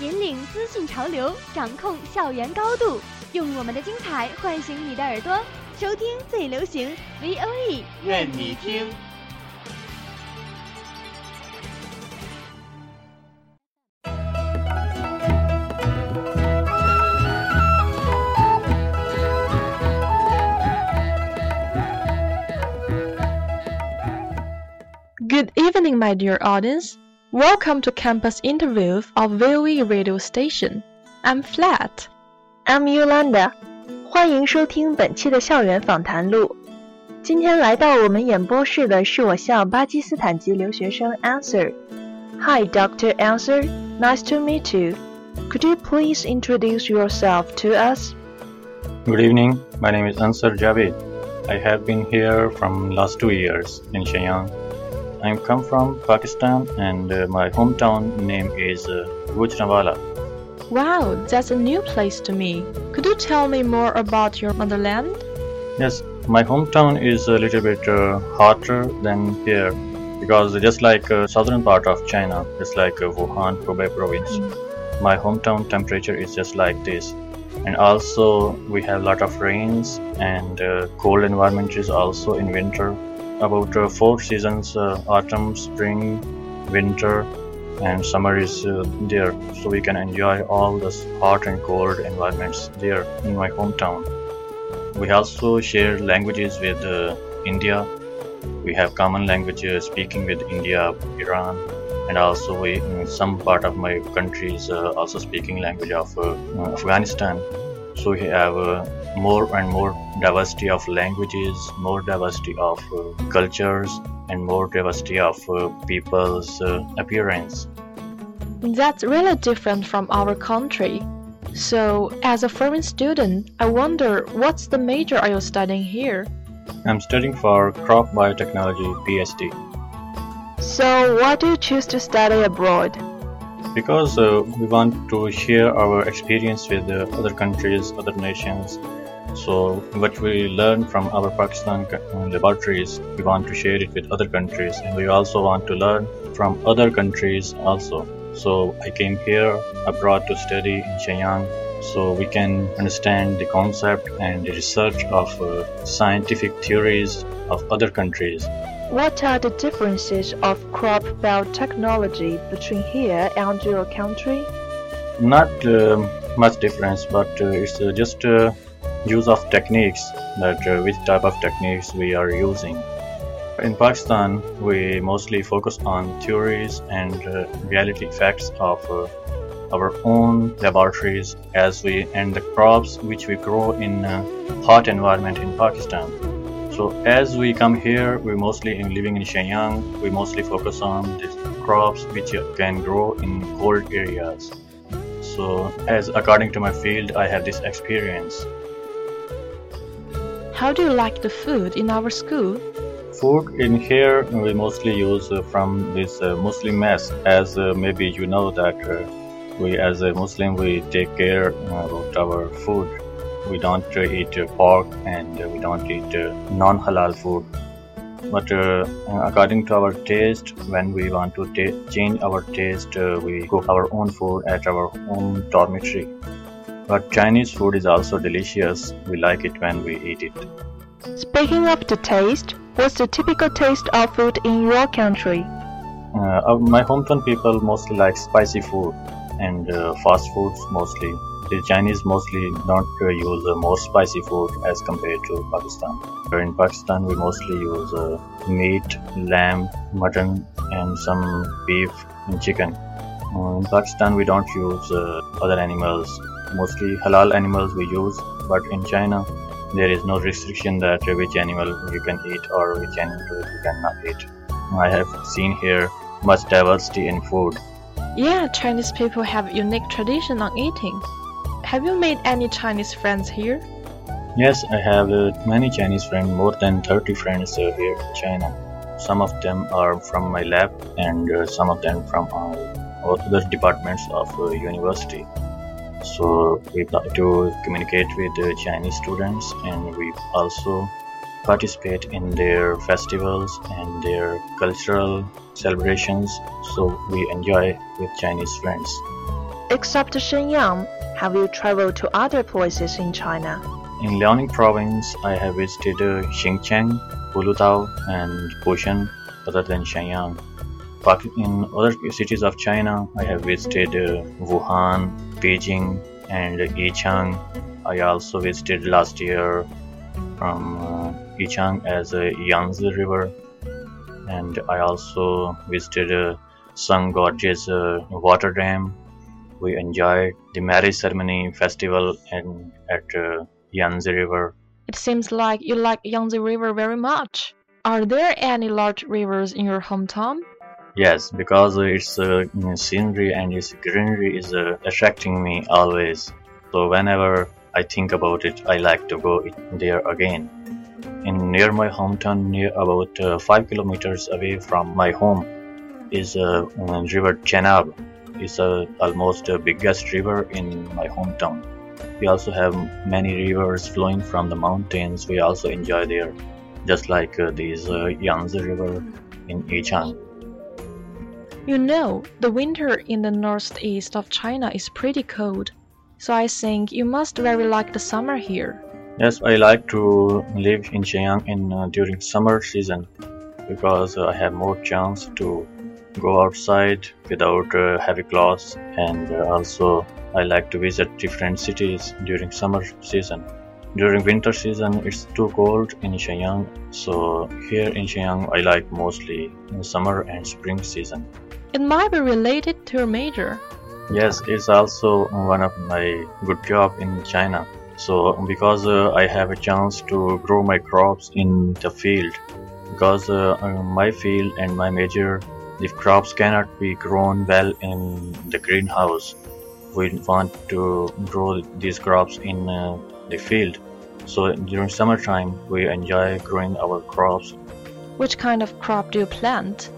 引领资讯潮流，掌控校园高度，用我们的精彩唤醒你的耳朵，收听最流行 V O E，愿你听。Good evening, my dear audience. Welcome to campus Interviews of VOE Radio Station. I'm Flat. I'm Yolanda. 欢迎收听本期的校园访谈录。今天来到我们演播室的是我校巴基斯坦籍留学生 Ansar。Hi, Dr. Ansar. Nice to meet you. Could you please introduce yourself to us? Good evening. My name is Ansar Javid. I have been here from last two years in Shenyang. I come from Pakistan and uh, my hometown name is uh, Gujranwala. Wow, that's a new place to me. Could you tell me more about your motherland? Yes, my hometown is a little bit uh, hotter than here because just like uh, southern part of China, just like uh, Wuhan, Hubei province, my hometown temperature is just like this. And also we have lot of rains and uh, cold environment is also in winter. About uh, four seasons: uh, autumn, spring, winter, and summer is uh, there. So we can enjoy all the hot and cold environments there in my hometown. We also share languages with uh, India. We have common languages speaking with India, Iran, and also we in some part of my country is uh, also speaking language of uh, uh, Afghanistan. So we have uh, more and more diversity of languages, more diversity of uh, cultures, and more diversity of uh, people's uh, appearance. That's really different from our country. So, as a foreign student, I wonder what's the major are you studying here? I'm studying for crop biotechnology PhD. So, why do you choose to study abroad? Because uh, we want to share our experience with uh, other countries, other nations. So, what we learn from our Pakistan uh, laboratories, we want to share it with other countries, and we also want to learn from other countries also. So, I came here abroad to study in Shenyang, so we can understand the concept and the research of uh, scientific theories of other countries. What are the differences of crop biotechnology between here and your country? not um much difference but uh, it's uh, just uh, use of techniques that uh, which type of techniques we are using in pakistan we mostly focus on theories and uh, reality facts of uh, our own laboratories as we and the crops which we grow in uh, hot environment in pakistan so as we come here we mostly in living in shenyang. We mostly focus on the crops which can grow in cold areas. So as according to my field i have this experience. How do you like the food in our school? food in here we mostly use uh, from this uh, muslim mess as uh, maybe you know that uh, we as a muslim we take care uh, about our food we don't uh, eat uh, pork and uh, we don't eat uh, non-halal food but uh, according to our taste when we want to ta- change our taste uh, we cook our own food at our own dormitory but chinese food is also delicious we like it when we eat it Speaking of the taste, what's the typical taste of food in your country? Uh, uh, my hometown people mostly like spicy food and uh, fast foods mostly. The Chinese mostly don't uh, use uh, more spicy food as compared to Pakistan. In Pakistan, we mostly use uh, meat, lamb, mutton, and some beef and chicken. Uh, in Pakistan, we don't use uh, other animals. Mostly halal animals we use, but in China, there is no restriction that which animal you can eat or which animal you cannot eat. I have seen here much diversity in food. Yeah, Chinese people have unique tradition on eating. Have you made any Chinese friends here? Yes, I have uh, many Chinese friends, more than 30 friends uh, here in China. Some of them are from my lab and uh, some of them from uh, other departments of uh, university. So we try to communicate with the Chinese students and we also participate in their festivals and their cultural celebrations. So we enjoy with Chinese friends. Except Shenyang, have you traveled to other places in China? In Liaoning province, I have visited uh, Xinjiang, Huludao, and Fushun, other than Shenyang. But in other cities of China, I have visited uh, Wuhan, Beijing, and Yichang. I also visited last year from uh, Yichang as a Yangtze River, and I also visited Sun Gorge's water dam. We enjoyed the marriage ceremony festival and at uh, Yangtze River. It seems like you like Yangtze River very much. Are there any large rivers in your hometown? Yes, because its uh, scenery and its greenery is uh, attracting me always. So whenever I think about it, I like to go there again. In near my hometown, near about uh, five kilometers away from my home, is uh, river Chenab. It's uh, almost the biggest river in my hometown. We also have many rivers flowing from the mountains. We also enjoy there, just like uh, this uh, Yangtze River in Yichang. You know, the winter in the northeast of China is pretty cold, so I think you must very like the summer here. Yes, I like to live in Shenyang in uh, during summer season because uh, I have more chance to go outside without uh, heavy clothes and uh, also I like to visit different cities during summer season. During winter season it's too cold in Shenyang so here in Shenyang I like mostly in summer and spring season. It might be related to your major. Yes, it's also one of my good job in China. So because uh, I have a chance to grow my crops in the field, because uh, uh, my field and my major, the crops cannot be grown well in the greenhouse. We want to grow these crops in uh, the field. So during summertime, we enjoy growing our crops. Which kind of crop do you plant?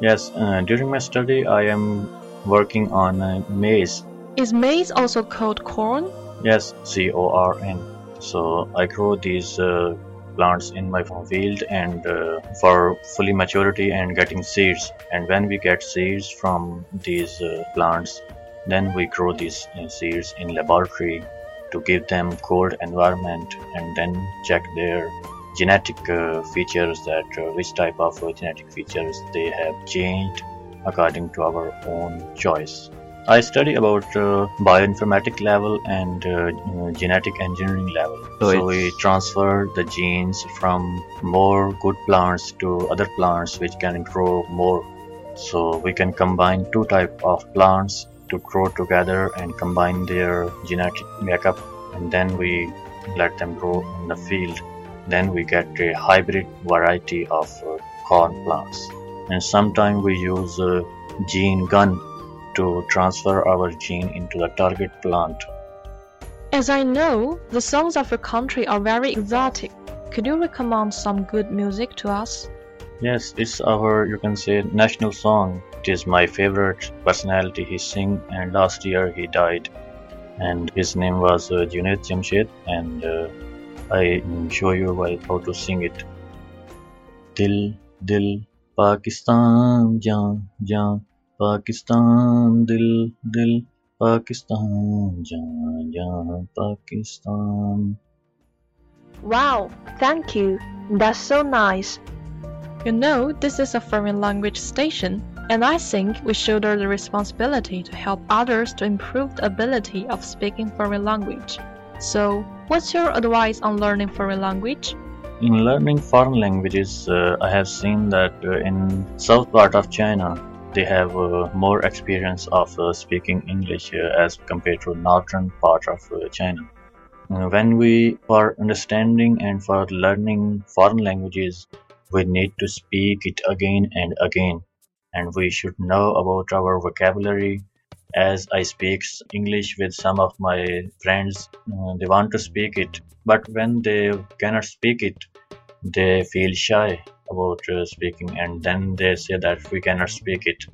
Yes, uh, during my study, I am working on uh, maize. Is maize also called corn? Yes, C O R N. So I grow these uh, plants in my field and uh, for fully maturity and getting seeds. And when we get seeds from these uh, plants, then we grow these uh, seeds in laboratory to give them cold environment and then check their genetic uh, features that uh, which type of genetic features they have changed according to our own choice. I study about uh, bioinformatic level and uh, genetic engineering level. So So, we transfer the genes from more good plants to other plants which can grow more. So we can combine two type of plants to grow together and combine their genetic makeup and then we let them grow in the field. Then we get a hybrid variety of uh, corn plants. And sometimes we use a gene gun to transfer our gene into the target plant. As I know, the songs of your country are very exotic. Could you recommend some good music to us? Yes, it's our, you can say, national song. It is my favorite personality he sing and last year he died. And his name was uh, Junaid Jamshed and uh, I show you well how to sing it. Dil, dil, Pakistan, jaan, jaan, Pakistan, dil, dil, Pakistan, jaan, jaan, Pakistan. Wow, thank you. That's so nice. You know, this is a foreign language station, and I think we shoulder the responsibility to help others to improve the ability of speaking foreign language. So, what's your advice on learning foreign language? In learning foreign languages, uh, I have seen that uh, in south part of China, they have uh, more experience of uh, speaking English uh, as compared to northern part of China. When we, for understanding and for learning foreign languages, we need to speak it again and again, and we should know about our vocabulary. As I speak English with some of my friends, they want to speak it, but when they cannot speak it, they feel shy about uh, speaking, and then they say that we cannot speak it.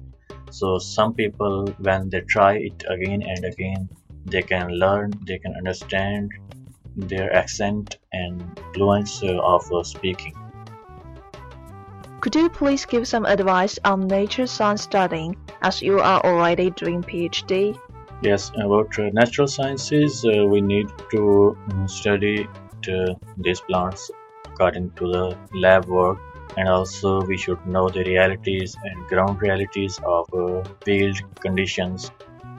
So some people, when they try it again and again, they can learn, they can understand their accent and fluence uh, of uh, speaking. Could you please give some advice on nature science studying as you are already doing PhD? Yes, about uh, natural sciences, uh, we need to um, study uh, these plants according to the lab work, and also we should know the realities and ground realities of uh, field conditions.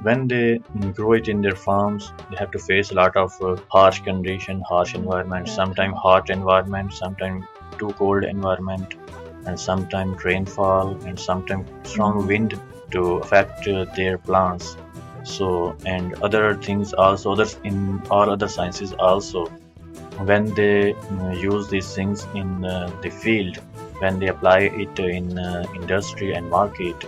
When they grow it in their farms, they have to face a lot of uh, harsh condition, harsh environment, sometimes hot environment, sometimes too cold environment, and sometimes rainfall and sometimes strong wind to affect uh, their plants. So and other things also others in all other sciences also when they uh, use these things in uh, the field when they apply it in uh, industry and market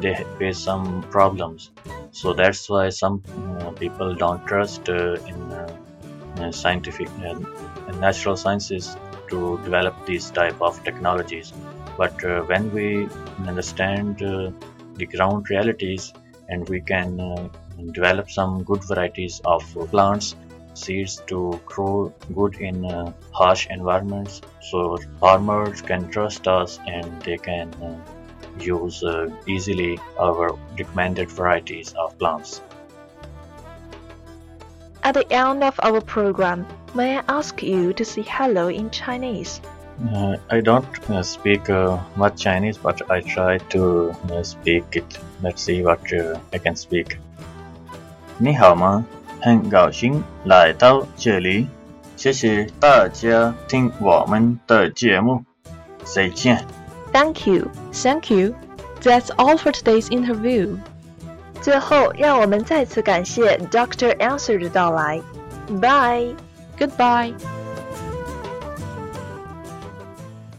they face some problems. So that's why some uh, people don't trust uh, in uh, scientific and natural sciences to develop these type of technologies. But uh, when we understand uh, the ground realities and we can uh, develop some good varieties of plants seeds to grow good in uh, harsh environments so farmers can trust us and they can uh, use uh, easily our recommended varieties of plants At the end of our program, may I ask you to say hello in Chinese? Uh, I don't uh, speak uh, much Chinese, but I try to uh, speak it. Let's see what uh, I can speak. 你好吗？ 很高兴来到这里，谢谢大家听我们的节目，再见。Thank you. Thank you. That's all for today's interview. 最后，让我们再次感谢 Dr. Answer 的到来。Bye. Goodbye.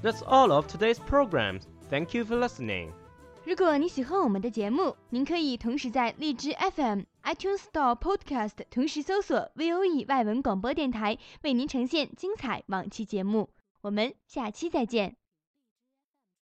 That's all of today's programs. Thank you for listening. 如果你喜欢我们的节目，您可以同时在荔枝 FM、iTunes Store、Podcast 同时搜索 VOE 外文广播电台，为您呈现精彩往期节目。我们下期再见。